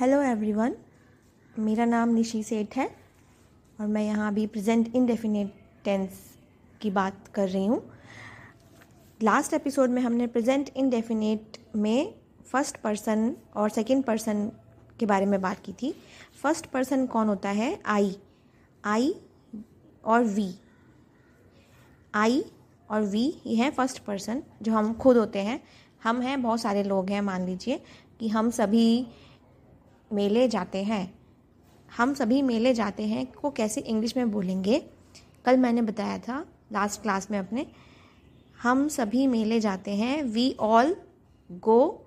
Hello everyone मेरा नाम निशी सेठ है और मैं यहाँ अभी प्रेजेंट इनडेफिनेट टेंस की बात कर रही हूँ। लास्ट एपिसोड में हमने प्रेजेंट इनडेफिनेट में फ़र्स्ट पर्सन और सेकंड पर्सन के बारे में बात की थी। फ़र्स्ट पर्सन कौन होता है? आई आई और वी आई और वी ये हैं फ़र्स्ट पर्सन जो हम खुद होते हैं। हम हैं, बहुत सारे लोग हैं, मान लीजिए कि हम सभी मेले जाते हैं। हम सभी मेले जाते हैं। को कैसे इंग्लिश में बोलेंगे? कल मैंने बताया था लास्ट क्लास में अपने। हम सभी मेले जाते हैं। We all go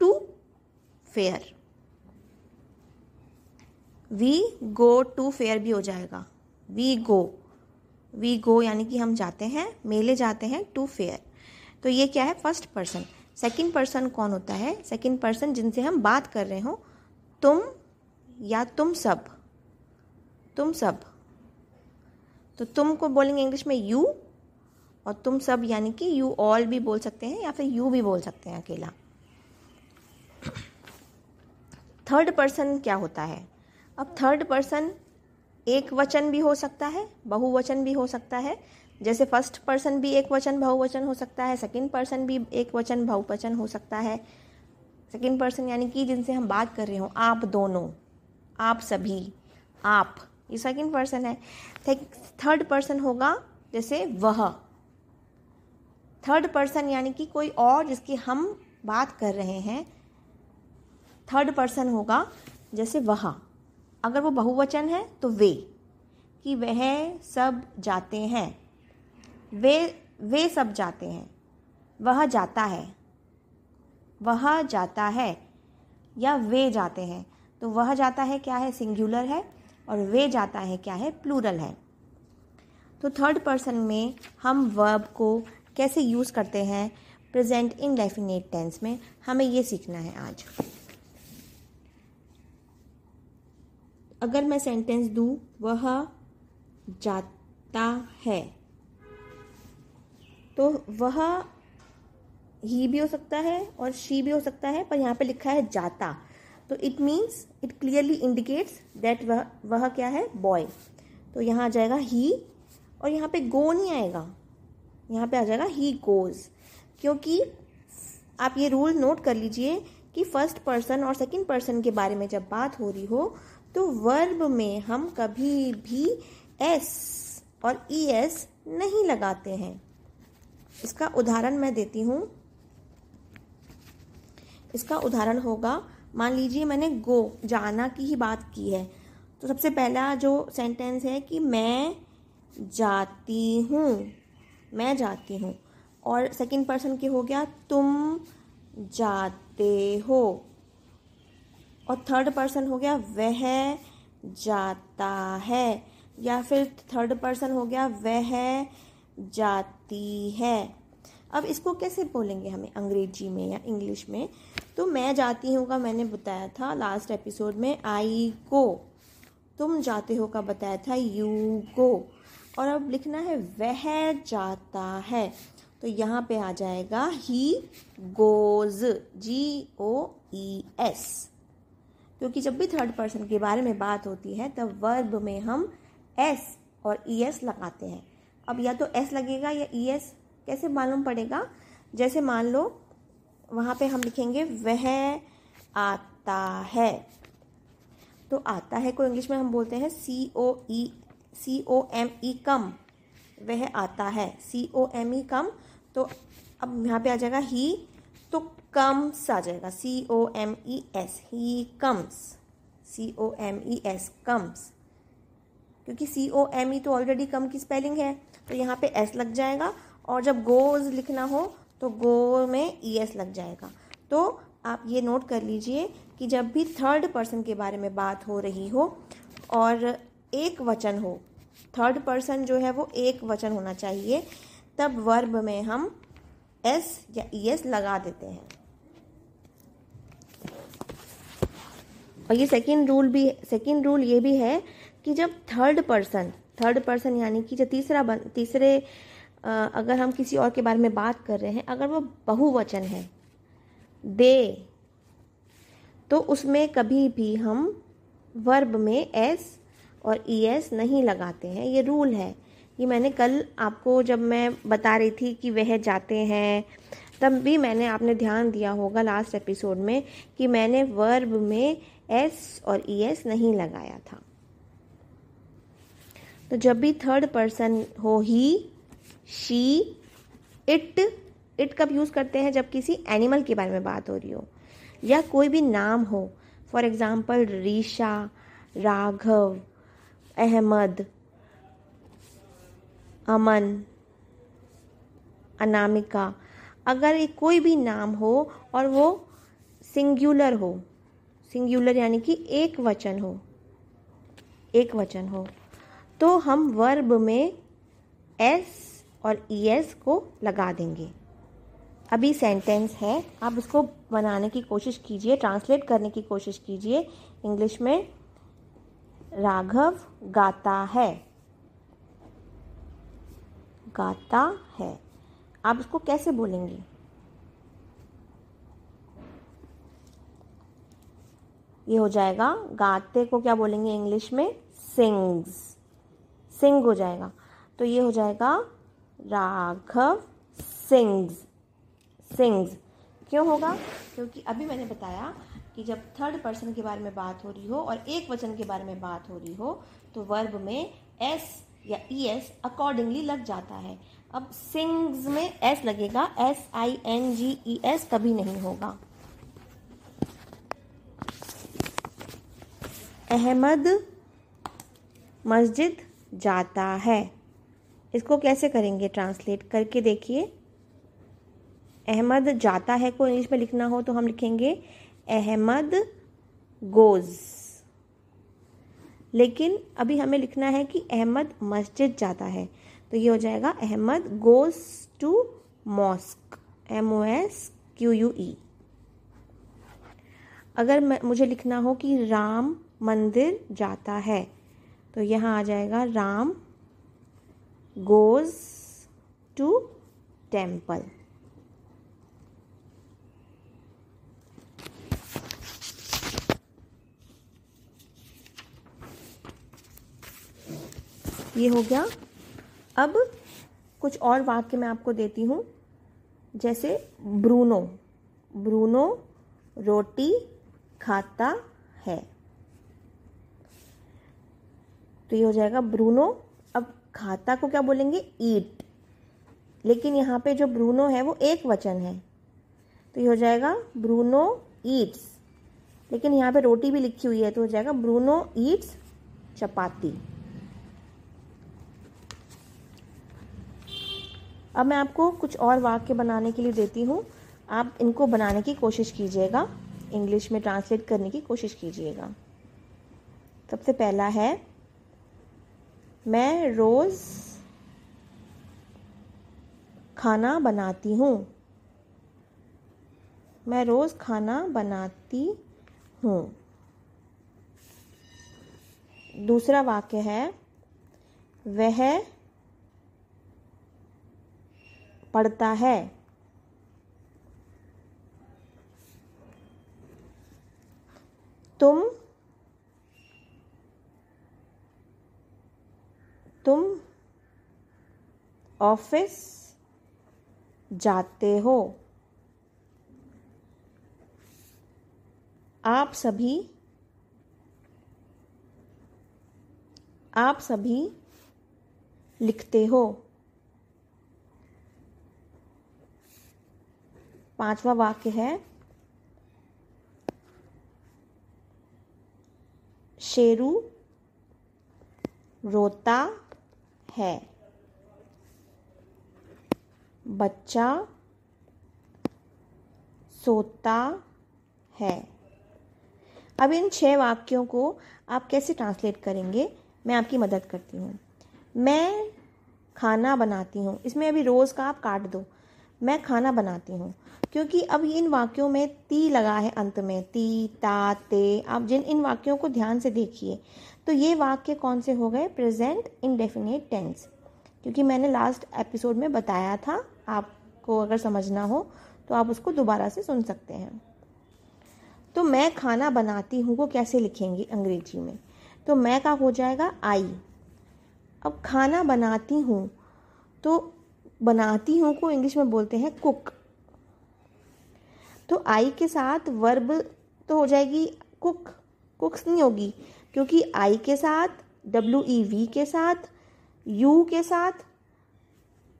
to fair we go to fair भी हो जाएगा। वी गो वी गो यानी कि हम जाते हैं, मेले जाते हैं टू फेयर तो ये क्या है? फ़र्स्ट पर्सन सेकंड पर्सन कौन होता है? सेकंड पर्सन जिनसे हम बात कर रहे हो तुम या तुम सब? तुम सब। तो तुम को बोलेंगे इंग्लिश में यू और तुम सब यानी कि यू ऑल भी बोल सकते हैं या फिर यू भी बोल सकते हैं अकेला। थर्ड पर्सन क्या होता है? अब थर्ड पर्सन एक वचन भी हो सकता है, बहुवचन भी हो सकता है। जैसे फ़र्स्ट पर्सन भी एक वचन, बहुवचन हो सकता है। सेकंड पर्सन भी एक वचन, बहुवचन हो सकता है। सेकंड पर्सन यानी कि जिनसे हम बात कर रहे हो, आप दोनों, आप सभी, आप। ये सेकेंड पर्सन है। थर्ड पर्सन होगा जैसे वह। थर्ड पर्सन यानी कि कोई और जिसकी हम बात कर रहे हैं थर्ड पर्सन होगा जैसे वह। अगर वो बहुवचन है तो वे, कि वह सब जाते हैं। वे वे सब जाते हैं। वह जाता है। वह जाता है, या वे जाते हैं। तो वह जाता है क्या है? सिंगुलर है, और वे जाता है क्या है? प्लूरल है। तो थर्ड पर्सन में हम वर्ब को कैसे यूज़ करते हैं? प्रेजेंट इन डेफिनेट टेंस में हमें ये सीखना है आज। अगर मैं सेंटेंस दूँ, वह जाता है। तो वह ही भी हो सकता है और शी भी हो सकता है, पर यहाँ पे लिखा है जाता। तो it means it clearly indicates that वह वह क्या है? बॉय तो यहाँ आ जाएगा ही और यहाँ पे गो नहीं आएगा। यहाँ पे आ जाएगा ही गोज क्योंकि आप ये रूल नोट कर लीजिए कि फ़र्स्ट पर्सन और सेकंड पर्सन के बारे में जब बात हो रही हो तो वर्ब में हम कभी भी एस और ई एस नहीं लगाते हैं। इसका उदाहरण मैं देती हूँ। इसका उदाहरण होगा। मान लीजिए मैंने गो, जाना की ही बात की है। तो सबसे पहला जो सेंटेंस है कि मैं जाती हूँ, मैं जाती हूँ। और सेकंड पर्सन के हो गया, तुम जाते हो। और थर्ड पर्सन हो गया, वह जाता है। या फिर थर्ड पर्सन हो गया, वह जाती है। अब इसको कैसे बोलेंगे हमें अंग्रेज़ी में या इंग्लिश में? तो मैं जाती हूँ का मैंने बताया था लास्ट एपिसोड में आई गो तुम जाते हो का बताया था यू गो और अब लिखना है, वह जाता है। तो यहाँ पे आ जाएगा he goes ji O E S क्योंकि जब भी थर्ड पर्सन के बारे में बात होती है, तब वर्ब में हम एस और ई एस लगाते हैं। अब या तो एस लगेगा या ई एस कैसे मालूम पड़ेगा? जैसे मान लो, वहाँ पे हम लिखेंगे, वह आता है। तो आता है को इंग्लिश में हम बोलते हैं सी ओ ई सी ओ एम ई कम। वह आता है सी ओ एम ई कम। तो अब यहाँ पे आ जाएगा ही तो कम्स आ जाएगा। C O M E S he comes C O M E S comes क्योंकि सी ओ एम ई तो ऑलरेडी कम की स्पेलिंग है तो यहाँ पे एस लग जाएगा। और जब गोज लिखना हो तो गो में ई एस लग जाएगा। तो आप ये नोट कर लीजिए कि जब भी थर्ड पर्सन के बारे में बात हो रही हो और एक वचन हो थर्ड पर्सन जो है वो एक वचन होना चाहिए, तब वर्ब में हम एस या ई एस लगा देते हैं। और ये सेकंड रूल भी सेकंड रूल ये भी है कि जब थर्ड पर्सन थर्ड पर्सन यानी कि जो तीसरा बन, तीसरे अगर हम किसी और के बारे में बात कर रहे हैं, अगर वो बहुवचन है, दे तो उसमें कभी भी हम वर्ब में एस और ई एस नहीं लगाते हैं। ये रूल है ये मैंने कल आपको जब मैं बता रही थी कि वह जाते हैं, तब भी मैंने, आपने ध्यान दिया होगा लास्ट एपिसोड में कि मैंने वर्ब में एस और ई एस नहीं लगाया था। तो जब भी थर्ड पर्सन हो ही शी इट इट कब यूज़ करते हैं जब किसी एनिमल के बारे में बात हो रही हो? या कोई भी नाम हो फॉर एग्ज़ाम्पल रीशा, राघव, अहमद, अमन, अनामिका, अगर कोई भी नाम हो और वो सिंगुलर हो सिंगुलर यानी कि एक वचन हो, एक वचन हो तो हम वर्ब में एस और ई एस को लगा देंगे। अभी सेंटेंस है। आप इसको बनाने की कोशिश कीजिए ट्रांसलेट करने की कोशिश कीजिए। इंग्लिश में राघव गाता है। गाता है। आप इसको कैसे बोलेंगे? ये हो जाएगा, गाते को क्या बोलेंगे इंग्लिश में? सिंग्स सिंग हो जाएगा। तो ये हो जाएगा राघव सिंग्स सिंग्स क्यों होगा? क्योंकि अभी मैंने बताया कि जब थर्ड पर्सन के बारे में बात हो रही हो और एक वचन के बारे में बात हो रही हो तो वर्ब में एस या ई एस अकॉर्डिंगली लग जाता है। अब सिंग्स में एस लगेगा S I N G E S कभी नहीं होगा। अहमद मस्जिद जाता है। इसको कैसे करेंगे? ट्रांसलेट करके देखिए। अहमद जाता है को इंग्लिश में लिखना हो तो हम लिखेंगे, अहमद गोज़। लेकिन अभी हमें लिखना है कि अहमद मस्जिद जाता है। तो ये हो जाएगा, Ahmad goes to mosque. M O S Q U E अगर मुझे लिखना हो कि राम मंदिर जाता है तो यहाँ आ जाएगा, राम गोज टू टेंपल ये हो गया। अब कुछ और वाक्य मैं आपको देती हूँ। जैसे ब्रूनो ब्रूनो रोटी खाता है। तो ये हो जाएगा ब्रूनो खाता को क्या बोलेंगे? ईट लेकिन यहाँ पे जो ब्रूनो है, वो एक वचन है। तो ये हो जाएगा, ब्रूनो ईट्स लेकिन यहाँ पे रोटी भी लिखी हुई है तो हो जाएगा, ब्रूनो ईट्स चपाती। अब मैं आपको कुछ और वाक्य बनाने के लिए देती हूँ। आप इनको बनाने की कोशिश कीजिएगा। इंग्लिश में ट्रांसलेट करने की कोशिश कीजिएगा। सबसे पहला है मैं रोज़ खाना बनाती हूँ। मैं रोज़ खाना बनाती हूँ। दूसरा वाक्य है, वह पढ़ता है। तुम तुम ऑफ़िस जाते हो। आप सभी आप सभी लिखते हो। पांचवा वाक्य है, शेरू रोता है। बच्चा सोता है। अब इन छह वाक्यों को आप कैसे ट्रांसलेट करेंगे? मैं आपकी मदद करती हूँ। मैं खाना बनाती हूँ। इसमें अभी रोज़ का आप काट दो। मैं खाना बनाती हूँ। क्योंकि अब इन वाक्यों में ती लगा है अंत में। ती, ता, ते। आप जिन, इन वाक्यों को ध्यान से देखिए। तो ये वाक्य कौन से हो गए? प्रेजेंट इनडेफिनेट टेंस क्योंकि मैंने लास्ट एपिसोड में बताया था, आपको अगर समझना हो तो आप उसको दोबारा से सुन सकते हैं। तो मैं खाना बनाती हूँ को कैसे लिखेंगे अंग्रेज़ी में? तो मैं का हो जाएगा आई अब खाना बनाती हूँ तो बनाती हूँ को इंग्लिश में बोलते हैं कुक तो आई के साथ वर्ब तो हो जाएगी कुक कुक्स नहीं होगी। क्योंकि आई के साथ डब्ल्यू ई वी के साथ यू के साथ,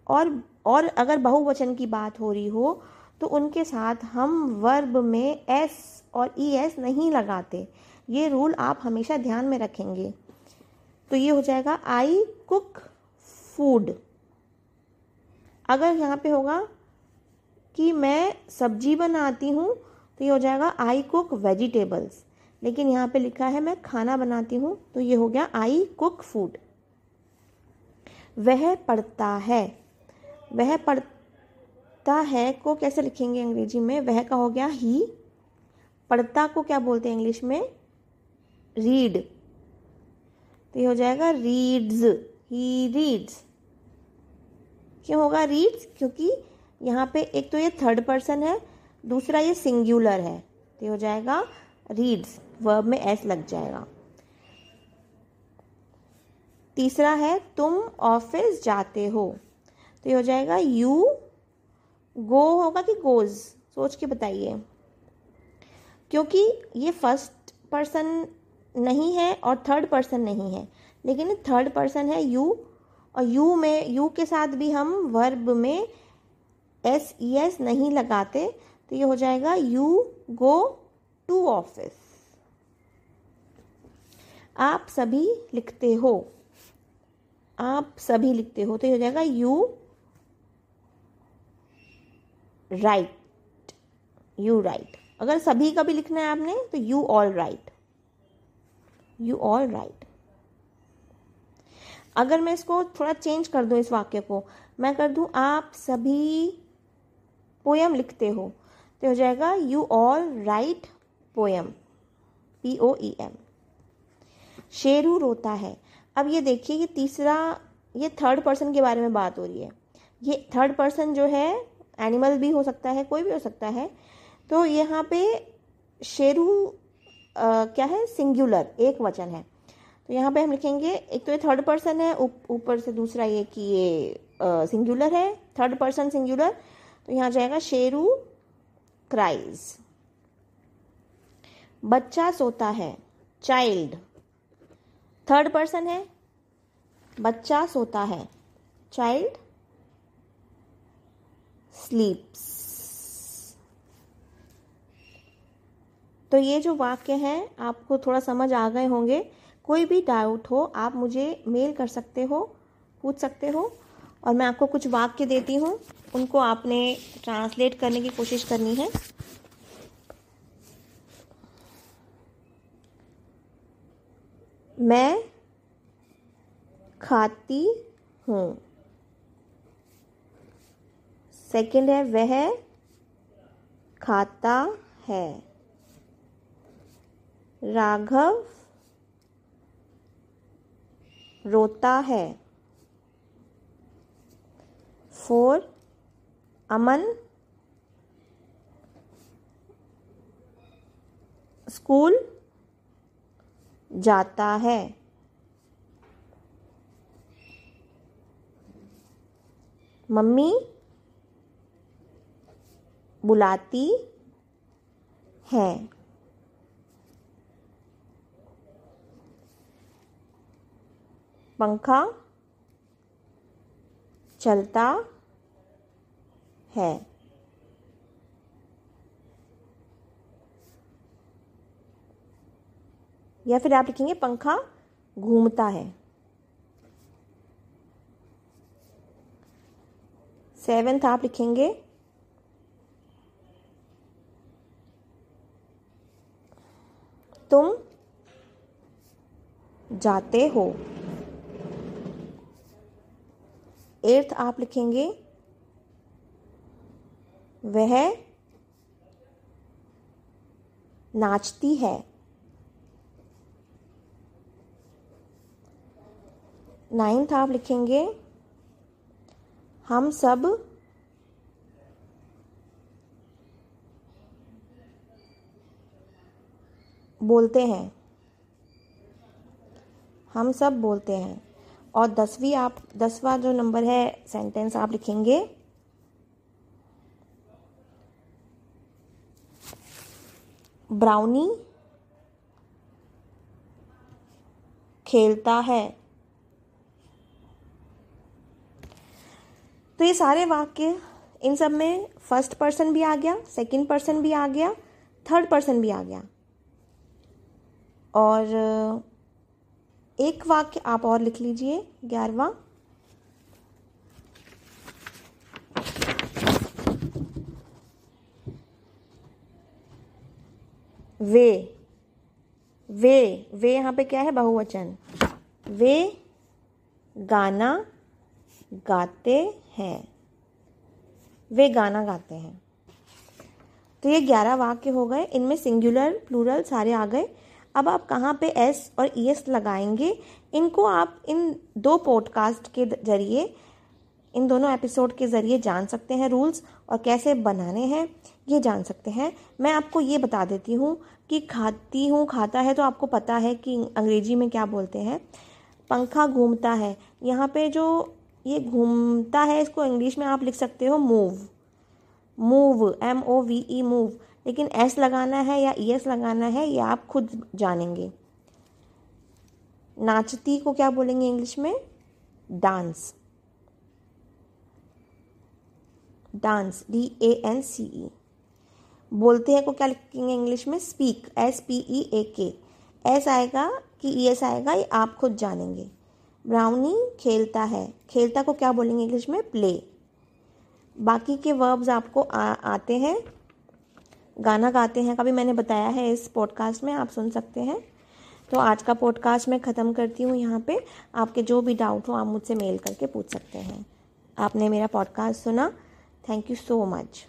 और और अगर बहुवचन की बात हो रही हो तो उनके साथ हम वर्ब में एस और ई एस नहीं लगाते। ये रूल आप हमेशा ध्यान में रखेंगे। तो ये हो जाएगा आई कुक फ़ूड अगर यहाँ पे होगा कि मैं सब्ज़ी बनाती हूँ तो ये हो जाएगा आई कुक वेजिटेबल्स लेकिन यहाँ पे लिखा है, मैं खाना बनाती हूँ तो ये हो गया आई कुक फ़ूड। वह पढ़ता है। वह पढ़ता है को कैसे लिखेंगे अंग्रेज़ी में? वह का हो गया ही। पढ़ता को क्या बोलते हैं इंग्लिश में? रीड। तो ये हो जाएगा रीड्स। He reads. क्यों होगा रीड्स? क्योंकि यहाँ पे एक तो ये थर्ड पर्सन है, दूसरा ये सिंगुलर है। तो ये हो जाएगा रीड्स। वर्ब में एस लग जाएगा। तीसरा है, तुम ऑफ़िस जाते हो। तो ये हो जाएगा यू गो होगा कि गोज सोच के बताइए। क्योंकि ये फ़र्स्ट पर्सन नहीं है और थर्ड पर्सन नहीं है। लेकिन थर्ड पर्सन है यू और यू में यू के साथ भी हम वर्ब में एस ई एस नहीं लगाते। तो ये हो जाएगा यू गो टू ऑफ़िस आप सभी लिखते हो। आप सभी लिखते हो तो ये हो जाएगा यू राइट यू राइट अगर सभी का भी लिखना है आपने तो you all write you all write अगर मैं इसको थोड़ा चेंज कर दूँ इस वाक्य को, मैं कर दूँ आप सभी पोयम लिखते हो तो हो जाएगा you all write poem P O E M Sheru रोता है। अब ये देखिए कि तीसरा ये थर्ड पर्सन के बारे में बात हो रही है। ये थर्ड पर्सन जो है एनिमल भी हो सकता है कोई भी हो सकता है। तो यहाँ पे शेरू आ, क्या है? सिंगुलर एक वचन है। तो यहाँ पे हम लिखेंगे एक तो ये थर्ड पर्सन है ऊपर उप, से दूसरा ये कि ये सिंगुलर है थर्ड पर्सन सिंगुलर तो यहाँ जाएगा शेरू क्राइज बच्चा सोता है चाइल्ड थर्ड पर्सन है। बच्चा सोता है। चाइल्ड स्लीप्स तो ये जो वाक्य हैं, आपको थोड़ा समझ आ गए होंगे। कोई भी डाउट हो, आप मुझे मेल कर सकते हो, पूछ सकते हो, और मैं आपको कुछ वाक्य देती हूँ। उनको आपने ट्रांसलेट करने की कोशिश करनी है। मैं खाती हूँ। सेकंड है वह खाता है। राघव रोता है। फोर अमन स्कूल जाता है। मम्मी बुलाती है। पंखा चलता है। या फिर आप लिखेंगे, पंखा घूमता है। सेवेंथ आप लिखेंगे, तुम जाते हो। एर्थ आप लिखेंगे, वह नाचती है। नाइन्थ आप लिखेंगे, हम सब बोलते हैं। हम सब बोलते हैं। और दसवीं आप, दसवां जो नंबर है सेंटेंस आप लिखेंगे, ब्राउनी खेलता है। तो ये सारे वाक्य, इन सब में फ़र्स्ट पर्सन भी आ गया सेकंड पर्सन भी आ गया थर्ड पर्सन भी आ गया। और, एक वाक्य आप और लिख लीजिए, ग्यारहवा। वे वे वे यहाँ पे क्या है? बहुवचन। वे, गाना, गाते हैं। वे गाना गाते हैं। तो ये ग्यारह वाक्य हो गए। इनमें सिंगुलर प्लूरल सारे आ गए। अब आप कहाँ पे एस और ई एस लगाएँगे, इनको आप इन दो पॉडकास्ट के ज़रिए, इन दोनों एपिसोड के ज़रिए जान सकते हैं रूल्स और कैसे बनाने हैं, ये जान सकते हैं। मैं आपको ये बता देती हूँ कि खाती हूँ, खाता है तो आपको पता है कि अंग्रेज़ी में क्या बोलते हैं। पंखा घूमता है। यहाँ पे जो ये घूमता है इसको इंग्लिश में आप लिख सकते हो move move M O V E move लेकिन एस लगाना है या ई एस लगाना है, ये आप खुद जानेंगे। नाचती को क्या बोलेंगे इंग्लिश में? Dance dance D A N C E बोलते हैं को क्या लिखेंगे इंग्लिश में? Speak S P E A K S आएगा कि ई एस आएगा, ये आप खुद जानेंगे। ब्राउनी खेलता है। खेलता को क्या बोलेंगे इंग्लिश में? प्ले बाकी के वर्ब्स आपको आ, आते हैं। गाना गाते हैं। कभी मैंने बताया है इस पॉडकास्ट में आप सुन सकते हैं। तो आज का पॉडकास्ट मैं ख़त्म करती हूँ यहाँ पे। आपके जो भी डाउट हो आप मुझसे मेल करके पूछ सकते हैं। आपने मेरा पॉडकास्ट सुना। Thank you so much